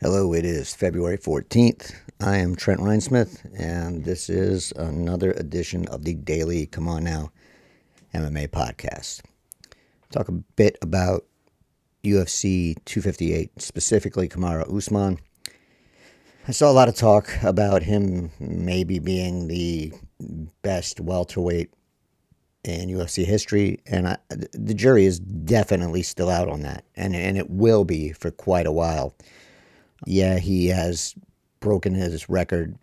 Hello, it is February 14th. I am Trent Reinsmith, and this is another edition of the Daily C'mon Now MMA podcast. Talk a bit about UFC 258, specifically Kamaru Usman. I saw a lot of talk about him maybe being the best welterweight in UFC history, and I, the jury is definitely still out on that, and, and it will be for quite a while yeah, he has broken his record,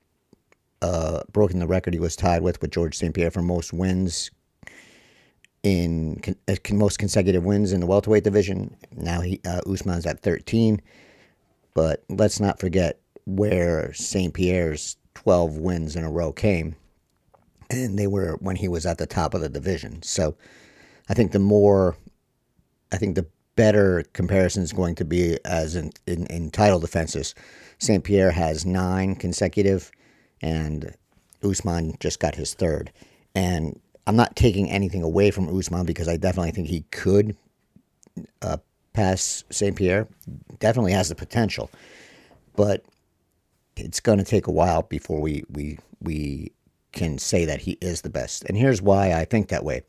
uh, broken the record he was tied with with George St. Pierre for most wins in con- uh, most consecutive wins in the welterweight division. Now he uh, Usman's at 13, but let's not forget where St. Pierre's 12 wins in a row came, and they were when he was at the top of the division. So I think the more, I think the better comparison is going to be as in, in, in title defenses. St. Pierre has nine consecutive, and Usman just got his third. And I'm not taking anything away from Usman because I definitely think he could uh, pass St. Pierre. Definitely has the potential, but it's going to take a while before we we we can say that he is the best. And here's why I think that way.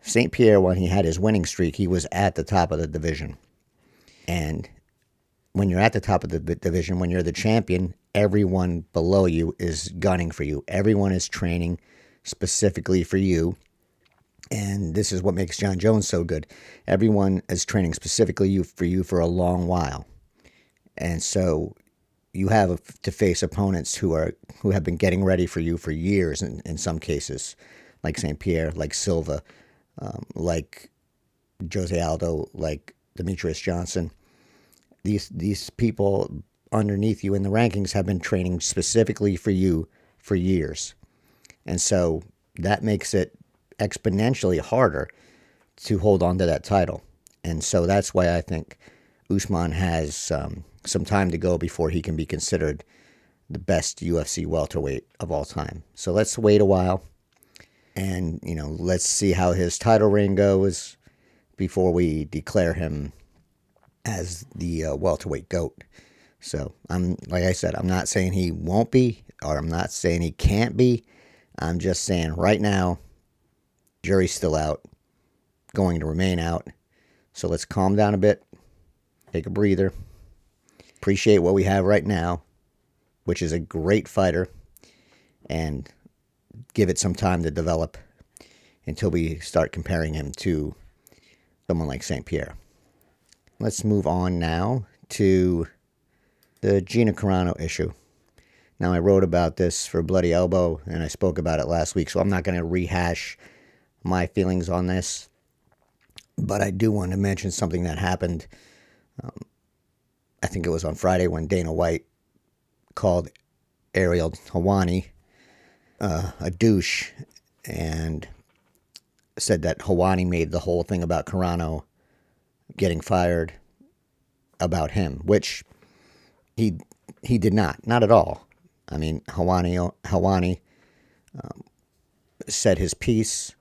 St. Pierre, when he had his winning streak, he was at the top of the division. And when you're at the top of the division, when you're the champion, everyone below you is gunning for you. Everyone is training specifically for you. And this is what makes Jon Jones so good. Everyone is training specifically for you for a long while. And so you have to face opponents who are who have been getting ready for you for years in, in some cases, like St. Pierre, like Silva, um, like Jose Aldo, like Demetrious Johnson. These these people underneath you in the rankings have been training specifically for you for years, and so that makes it exponentially harder to hold on to that title. And so that's why I think Usman has um, some time to go before he can be considered the best UFC welterweight of all time. So let's wait a while and you know let's see how his title reign goes before we declare him as the uh, welterweight goat. So I'm like I said, I'm not saying he won't be, or I'm not saying he can't be. I'm just saying right now, jury's still out, going to remain out. So let's calm down a bit, take a breather, appreciate what we have right now, which is a great fighter, and give it some time to develop until we start comparing him to someone like St. Pierre. Let's move on now to the Gina Carano issue. Now, I wrote about this for Bloody Elbow and I spoke about it last week, so I'm not going to rehash my feelings on this. But I do want to mention something that happened. Um, I think it was on Friday when Dana White called Ariel Helwani uh, a douche and said that Helwani made the whole thing about Carano getting fired about him, which he he did not, not at all. I mean, Helwani Helwani um, said his piece,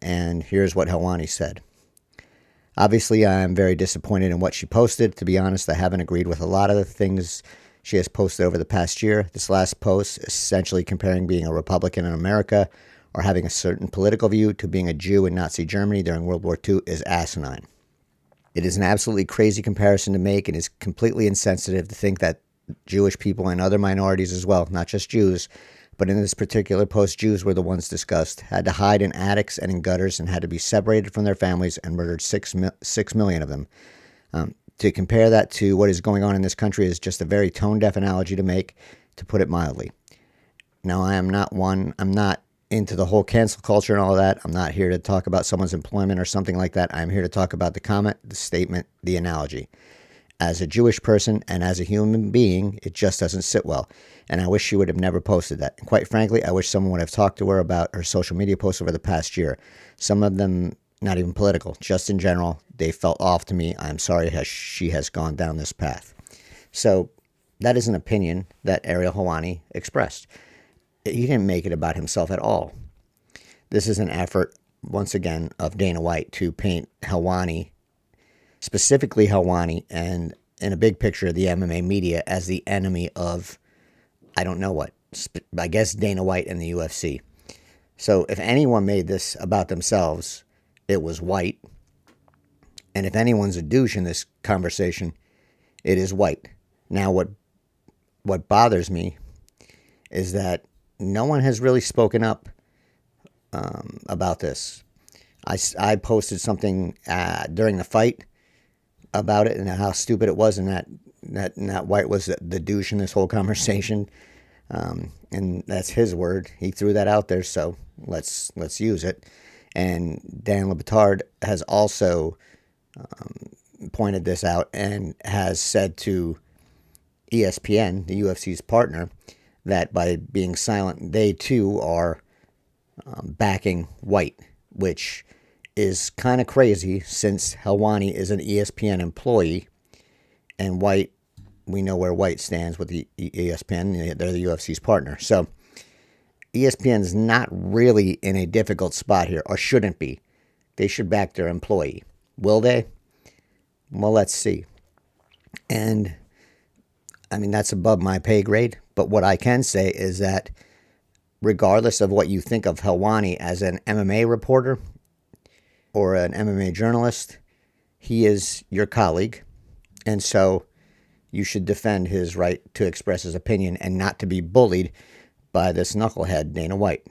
and here's what Helwani said. Obviously, I am very disappointed in what she posted. To be honest, I haven't agreed with a lot of the things she has posted over the past year. This last post, essentially comparing being a Republican in America or having a certain political view to being a Jew in Nazi Germany during World War II, is asinine. It is an absolutely crazy comparison to make and is completely insensitive to think that Jewish people and other minorities as well, not just Jews, but in this particular post, Jews were the ones discussed, had to hide in attics and in gutters and had to be separated from their families and murdered six, six million of them. Um, to compare that to what is going on in this country is just a very tone deaf analogy to make, to put it mildly. Now, I am not one, I'm not into the whole cancel culture and all that. I'm not here to talk about someone's employment or something like that. I'm here to talk about the comment, the statement, the analogy. As a Jewish person and as a human being, it just doesn't sit well. And I wish she would have never posted that. And quite frankly, I wish someone would have talked to her about her social media posts over the past year. Some of them not even political, just in general, they felt off to me. I'm sorry has she has gone down this path. So that is an opinion that Ariel Helwani expressed. He didn't make it about himself at all. this is an effort, once again, of Dana White to paint Helwani, specifically Helwani, and in a big picture of the MMA media as the enemy of, I don't know what, I guess Dana White and the UFC. So if anyone made this about themselves, it was White. And if anyone's a douche in this conversation, it is White. Now, what what bothers me is that no one has really spoken up um, about this. I, I posted something uh, during the fight about it and how stupid it was, and that that and that White was the, the douche in this whole conversation. Um, and that's his word. He threw that out there, so let's let's use it. And Dan Le Batard has also um, pointed this out and has said to ESPN, the UFC's partner, that by being silent, they too are um, backing White, which is kind of crazy since Helwani is an ESPN employee and White, we know where White stands with the ESPN. They're the UFC's partner. So ESPN's not really in a difficult spot here, or shouldn't be. They should back their employee. Will they? Well, let's see. And I mean, that's above my pay grade. But what I can say is that regardless of what you think of Helwani as an MMA reporter or an MMA journalist, he is your colleague. And so you should defend his right to express his opinion and not to be bullied by this knucklehead, Dana White.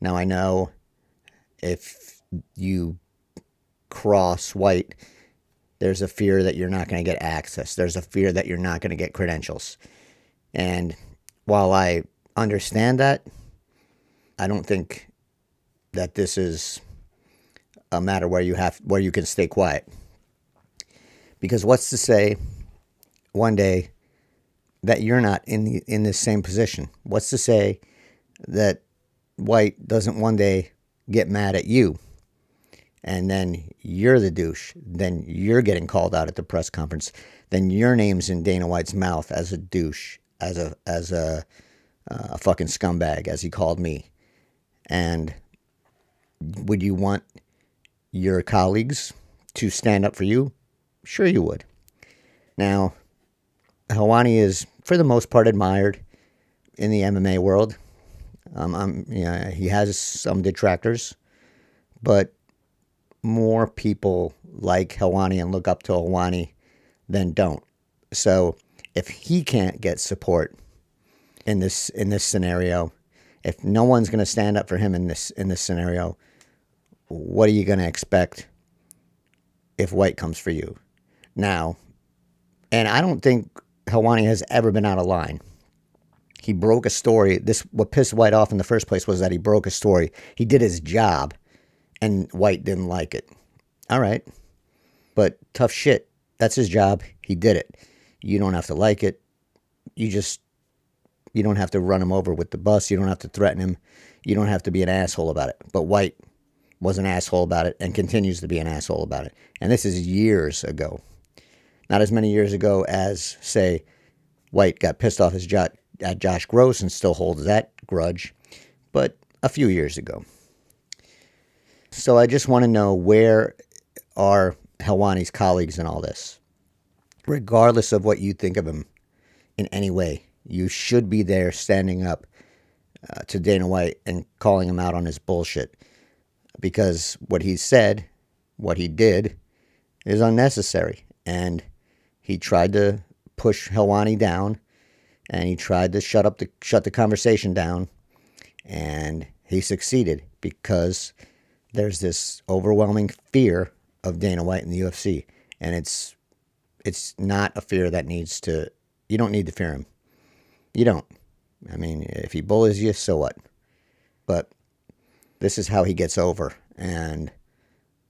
Now, I know if you cross White, there's a fear that you're not going to get access. There's a fear that you're not going to get credentials. And while I understand that, I don't think that this is a matter where you have where you can stay quiet. Because what's to say one day that you're not in the, in this same position? What's to say that White doesn't one day get mad at you and then you're the douche, then you're getting called out at the press conference, then your name's in Dana White's mouth as a douche, as a as a, uh, a fucking scumbag, as he called me. And would you want your colleagues to stand up for you? Sure, you would. Now, Helwani is, for the most part, admired in the MMA world. Um, you he has some detractors, but more people like Helwani and look up to Helwani than don't. So if he can't get support in this in this scenario, if no one's going to stand up for him in this in this scenario, what are you going to expect if White comes for you? Now, and I don't think Helwani has ever been out of line. He broke a story. This what pissed White off in the first place was that he broke a story. He did his job and White didn't like it. All right. But tough shit. That's his job. He did it. You don't have to like it. You just, you don't have to run him over with the bus. You don't have to threaten him. You don't have to be an asshole about it. But White was an asshole about it and continues to be an asshole about it. And this is years ago. Not as many years ago as, say, White got pissed off at Josh Gross and still holds that grudge, but a few years ago. So I just want to know where are Helwani's colleagues in all this? Regardless of what you think of him in any way, you should be there standing up uh, to Dana White and calling him out on his bullshit. Because what he said, what he did, is unnecessary. And he tried to push Helwani down and he tried to shut up the shut the conversation down and he succeeded because there's this overwhelming fear of Dana White in the UFC, and it's it's not a fear that needs to. You don't need to fear him. You don't. I mean, if he bullies you, so what? But this is how he gets over, and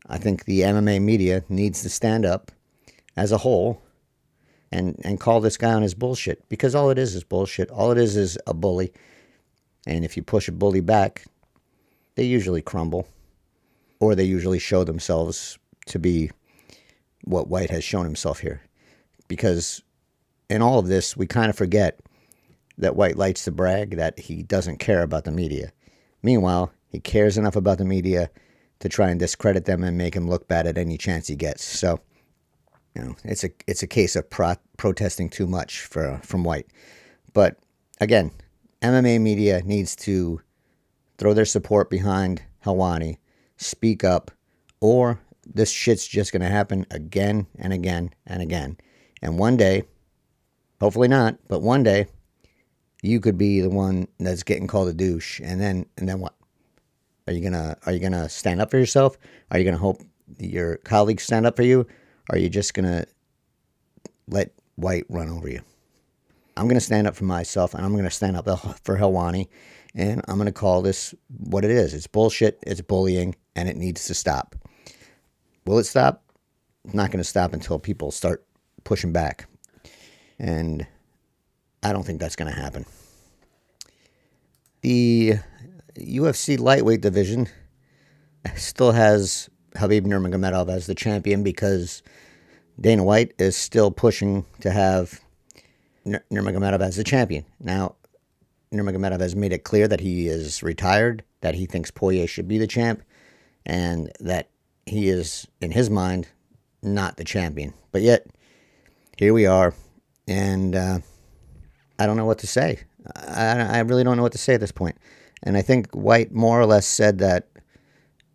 I think the MMA media needs to stand up as a whole and and call this guy on his bullshit because all it is is bullshit. All it is is a bully, and if you push a bully back, they usually crumble or they usually show themselves to be what White has shown himself here. Because in all of this, we kind of forget that White likes to brag that he doesn't care about the media. Meanwhile, He cares enough about the media to try and discredit them and make him look bad at any chance he gets. So, you know, it's a it's a case of pro- protesting too much for from White. But again, MMA media needs to throw their support behind Helwani, speak up, or this shit's just going to happen again and again and again. And one day, hopefully not, but one day, you could be the one that's getting called a douche. And then, and then what? Are you gonna Are you gonna stand up for yourself? Are you gonna hope your colleagues stand up for you? Are you just gonna let White run over you? I'm gonna stand up for myself, and I'm gonna stand up for Helwani, and I'm gonna call this what it is. It's bullshit. It's bullying, and it needs to stop. Will it stop? not going to stop until people start pushing back. And I don't think that's going to happen. The UFC lightweight division still has Khabib Nurmagomedov as the champion because Dana White is still pushing to have Nurmagomedov as the champion. Now, Nurmagomedov has made it clear that he is retired, that he thinks Poirier should be the champ, and that he is, in his mind, not the champion. But yet, here we are, and uh, I don't know what to say. I, I really don't know what to say at this point. And I think White more or less said that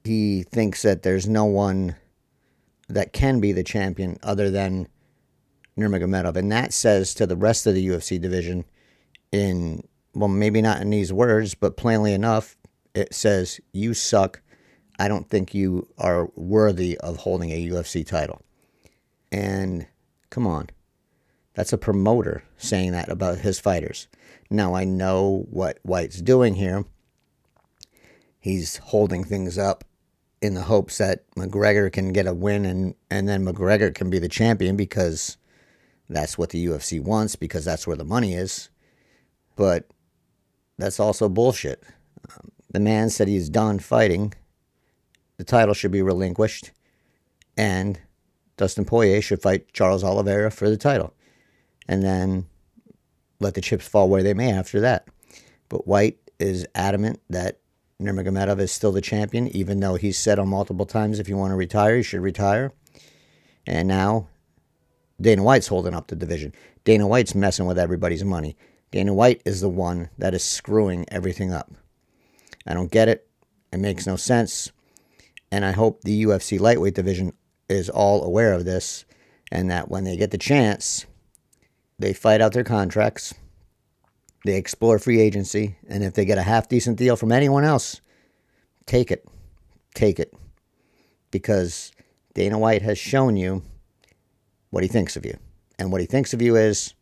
he thinks that there's no one that can be the champion other than Nurmagomedov. And that says to the rest of the UFC division, in, well, maybe not in these words, but plainly enough, it says, You suck. I don't think you are worthy of holding a UFC title. And come on, that's a promoter saying that about his fighters. Now, I know what White's doing here. He's holding things up in the hopes that McGregor can get a win and, and then McGregor can be the champion because that's what the UFC wants, because that's where the money is. But that's also bullshit. Um, the man said he's done fighting the title should be relinquished, and Dustin Poirier should fight Charles Oliveira for the title, and then let the chips fall where they may after that. But White is adamant that Nurmagomedov is still the champion, even though he's said on multiple times if you want to retire, you should retire. And now Dana White's holding up the division. Dana White's messing with everybody's money. Dana White is the one that is screwing everything up. I don't get it. It makes no sense. And I hope the UFC lightweight division is all aware of this and that when they get the chance, they fight out their contracts, they explore free agency, and if they get a half decent deal from anyone else, take it. Take it. Because Dana White has shown you what he thinks of you. And what he thinks of you is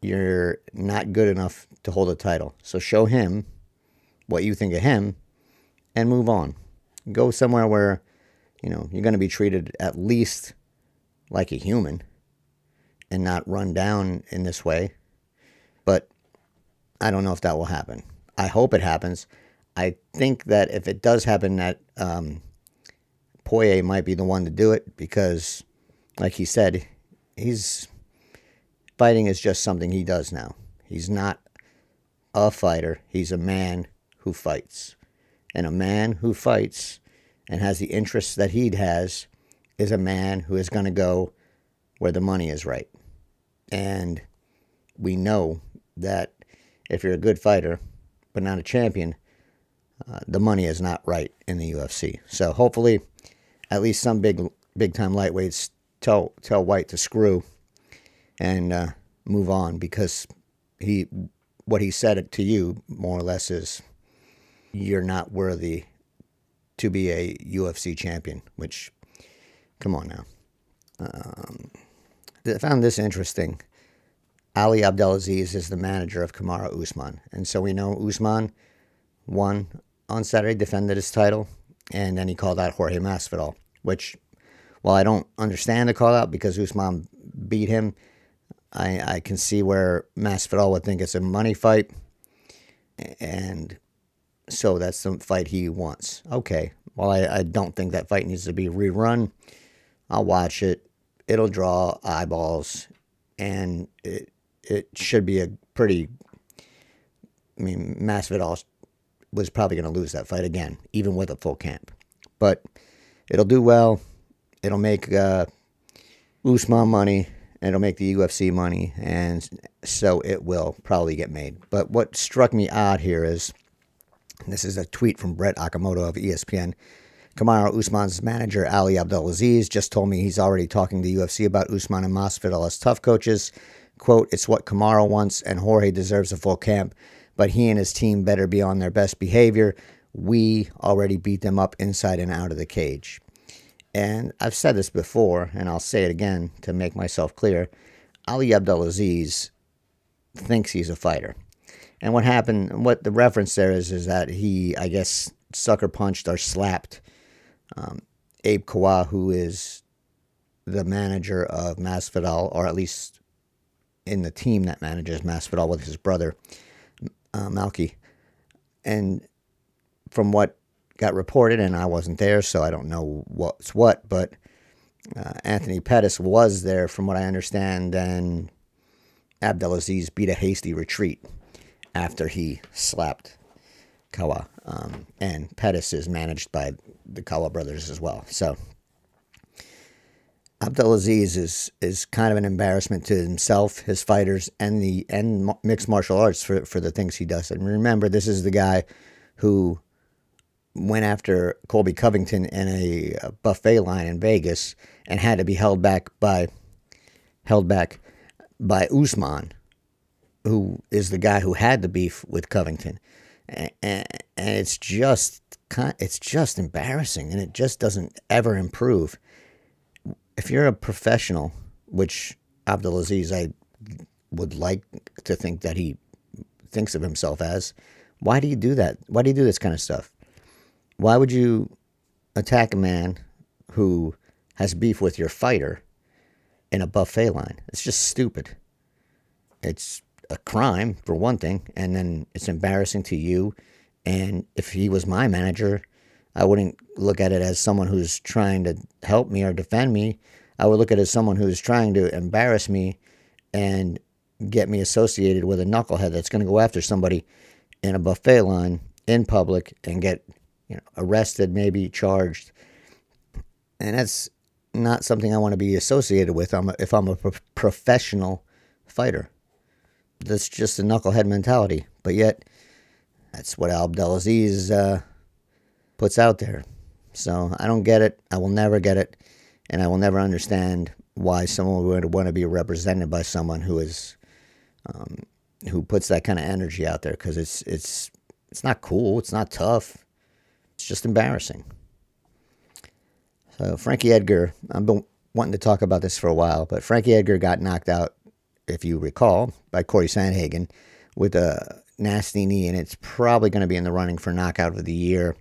you're not good enough to hold a title. So show him what you think of him and move on. Go somewhere where, you know, you're going to be treated at least like a human and not run down in this way. But I don't know if that will happen. I hope it happens. I think that if it does happen, that um, Poirier might be the one to do it because, like he said, he's fighting is just something he does now. He's not a fighter. He's a man who fights. And a man who fights and has the interests that he has is a man who is going to go where the money is right. And we know that if you're a good fighter, but not a champion, uh, the money is not right in the UFC. So hopefully, at least some big big time lightweights tell tell White to screw and uh, move on because he what he said to you more or less is you're not worthy to be a UFC champion, which, come on now. Um, I found this interesting. Ali Abdelaziz is the manager of Kamaru Usman. And so we know Usman won on Saturday, defended his title, and then he called out Jorge Masvidal, which, while I don't understand the call out because Usman beat him, I, I can see where Masvidal would think it's a money fight. And so that's the fight he wants. Okay. Well, I, I don't think that fight needs to be rerun. I'll watch it. It'll draw eyeballs, and it it should be a pretty. I mean, Masvidal was probably going to lose that fight again, even with a full camp. But it'll do well. It'll make uh, Usman money. And it'll make the UFC money, and so it will probably get made. But what struck me odd here is this is a tweet from Brett Okamoto of ESPN. Kamaru Usman's manager, Ali Abdelaziz, just told me he's already talking to the UFC about Usman and Masvidal as TUF coaches. Quote, it's what Kamaru wants, and Jorge deserves a full camp, but he and his team better be on their best behavior. We already beat them up inside and out of the cage. And I've said this before, and I'll say it again to make myself clear. Ali Abdelaziz thinks he's a fighter. And what happened, what the reference there is, is that he, I guess, sucker punched or slapped um, Abe Kawa, who is the manager of Masvidal, or at least in the team that manages Masvidal with his brother, uh, Malki. And from what got reported, and I wasn't there, so I don't know what's what, but uh, Anthony Pettis was there, from what I understand, and Abdelaziz beat a hasty retreat after he slapped Kawa. Um, and Pettis is managed by the Kawa brothers as well. So Abdelaziz is is kind of an embarrassment to himself, his fighters, and the and mixed martial arts for for the things he does. And remember, this is the guy who went after Colby Covington in a buffet line in Vegas and had to be held back by held back by Usman, who is the guy who had the beef with Covington, and, and, and it's just it's just embarrassing, and it just doesn't ever improve. If you're a professional, which Abdelaziz, I would like to think that he thinks of himself as, why do you do that? Why do you do this kind of stuff? Why would you attack a man who has beef with your fighter in a buffet line? It's just stupid. It's a crime, for one thing, and then it's embarrassing to you. And if he was my manager, I wouldn't look at it as someone who's trying to help me or defend me. I would look at it as someone who's trying to embarrass me and get me associated with a knucklehead that's going to go after somebody in a buffet line in public and get you know arrested, maybe charged. And that's not something I want to be associated with. I'm a, if I'm a pro- professional fighter that's just a knucklehead mentality. But yet, that's what Abdelaziz uh, puts out there. So I don't get it. I will never get it. And I will never understand why someone would want to be represented by someone who is um, who puts that kind of energy out there because it's it's it's not cool. It's not tough. It's just embarrassing. So Frankie Edgar, I've been wanting to talk about this for a while, but Frankie Edgar got knocked out if you recall, by Cory Sandhagen with a nasty knee, and it's probably going to be in the running for knockout of the year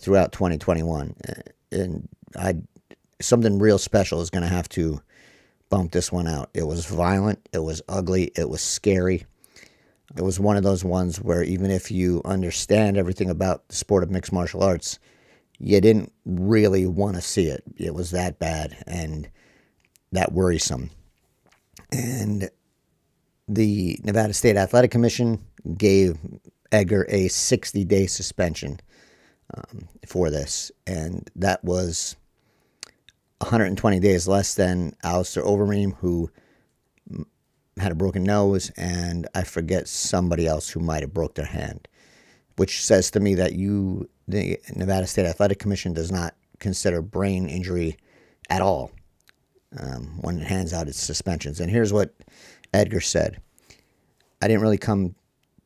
throughout 2021. Uh, and I, something real special is going to have to bump this one out. It was violent, it was ugly, it was scary. It was one of those ones where even if you understand everything about the sport of mixed martial arts, you didn't really want to see it. It was that bad and that worrisome. And the Nevada State Athletic Commission gave Edgar a 60 day suspension um, for this. And that was 120 days less than Alistair Overeem, who had a broken nose, and I forget somebody else who might have broke their hand, which says to me that you, the Nevada State Athletic Commission, does not consider brain injury at all um, when it hands out its suspensions. And here's what Edgar said I didn't really come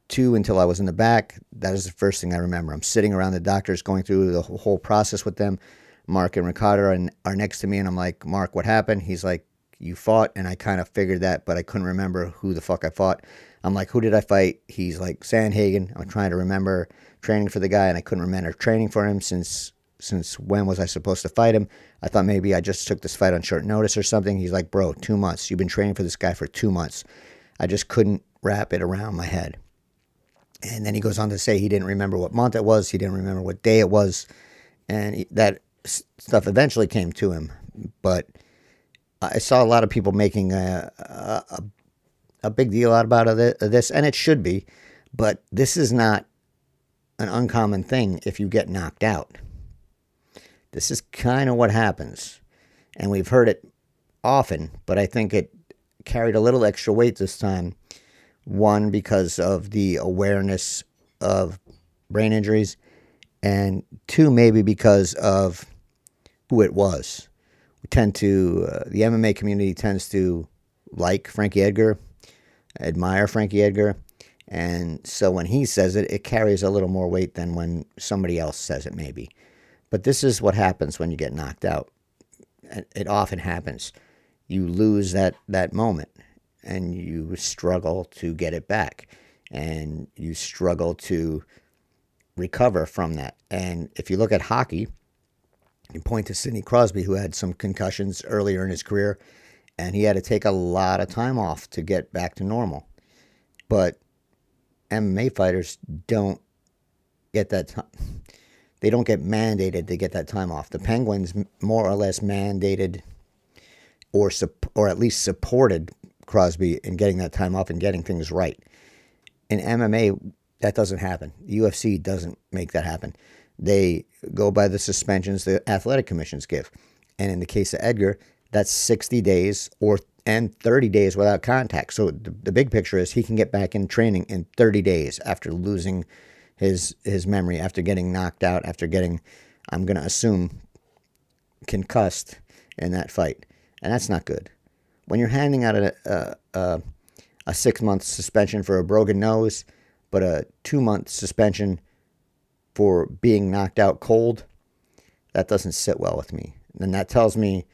to until I was in the back. That is the first thing I remember. I'm sitting around the doctors going through the whole process with them. Mark and Ricardo are, are next to me, and I'm like, Mark, what happened? He's like, You fought, and I kind of figured that, but I couldn't remember who the fuck I fought. I'm like, Who did I fight? He's like, Sandhagen. I'm trying to remember training for the guy, and I couldn't remember training for him since since when was I supposed to fight him? I thought maybe I just took this fight on short notice or something. He's like, bro, two months. You've been training for this guy for two months. I just couldn't wrap it around my head. And then he goes on to say he didn't remember what month it was. He didn't remember what day it was. And he, that stuff eventually came to him. But I saw a lot of people making a, a, a big deal out about this, and it should be. But this is not an uncommon thing if you get knocked out. This is kind of what happens. And we've heard it often, but I think it carried a little extra weight this time. One, because of the awareness of brain injuries, and two, maybe because of who it was. We tend to, uh, the MMA community tends to like Frankie Edgar, admire Frankie Edgar, and so when he says it, it carries a little more weight than when somebody else says it, maybe. But this is what happens when you get knocked out. It often happens. You lose that, that moment and you struggle to get it back and you struggle to recover from that. And if you look at hockey, you point to Sidney Crosby, who had some concussions earlier in his career, and he had to take a lot of time off to get back to normal. But MMA fighters don't get that time. They don't get mandated to get that time off. The Penguins more or less mandated or or at least supported Crosby and getting that time off and getting things right. In MMA, that doesn't happen. The UFC doesn't make that happen. They go by the suspensions the athletic commissions give. And in the case of Edgar, that's 60 days or and 30 days without contact. So the, the big picture is he can get back in training in 30 days after losing his his memory, after getting knocked out, after getting, I'm going to assume, concussed in that fight. And that's not good. When you're handing out a, a, a, a six month suspension for a broken nose, but a two month suspension for being knocked out cold, that doesn't sit well with me. And that tells me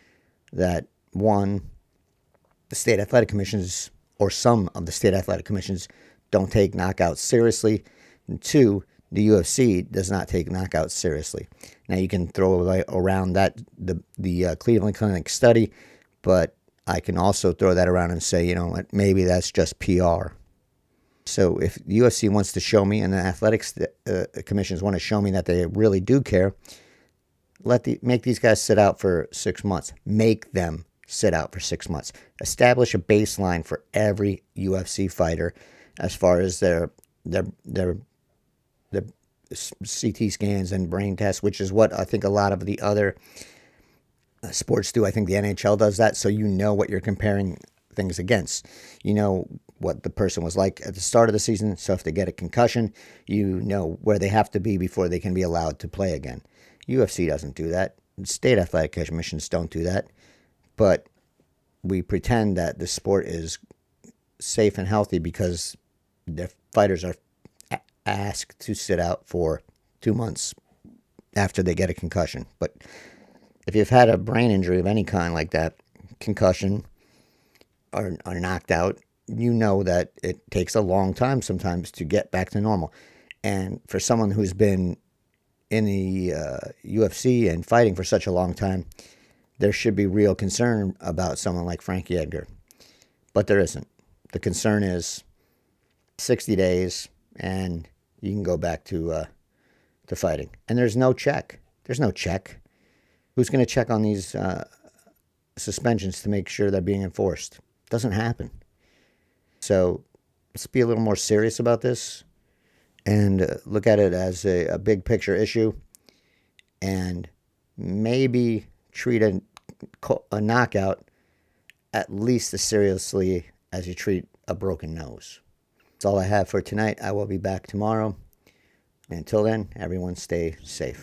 that one, the state athletic commissions or some of the state athletic commissions don't take knockouts seriously. And two, the UFC does not take knockouts seriously. Now you can throw around that the the uh, Cleveland Clinic study, but I can also throw that around and say, you know, what, maybe that's just PR. So if UFC wants to show me and the athletics uh, commissions want to show me that they really do care, let the make these guys sit out for six months. Make them sit out for six months. Establish a baseline for every UFC fighter as far as their their their the CT scans and brain tests, which is what I think a lot of the other uh, Uh, sports do. I think the NHL does that, so you know what you're comparing things against. You know what the person was like at the start of the season. So if they get a concussion, you know where they have to be before they can be allowed to play again. UFC doesn't do that. State athletic commissions don't do that but we pretend that the sport is safe and healthy because the fighters are asked to sit out for two months after they get a concussion. But if you've had a brain injury of any kind like that, concussion, or are knocked out, you know that it takes a long time sometimes to get back to normal. And for someone who's been in the uh, UFC and fighting for such a long time, there should be real concern about someone like Frankie Edgar. But there isn't. The concern is 60 days and you can go back to uh, to fighting. And there's no check. There's no check. Who's going to check on these uh, suspensions to make sure they're being enforced? Doesn't happen. So let's be a little more serious about this and uh, look at it as a, a big picture issue and maybe treat a a knockout at least as seriously as you treat a broken nose. That's all I have for tonight. I will be back tomorrow. Until then, everyone stay safe.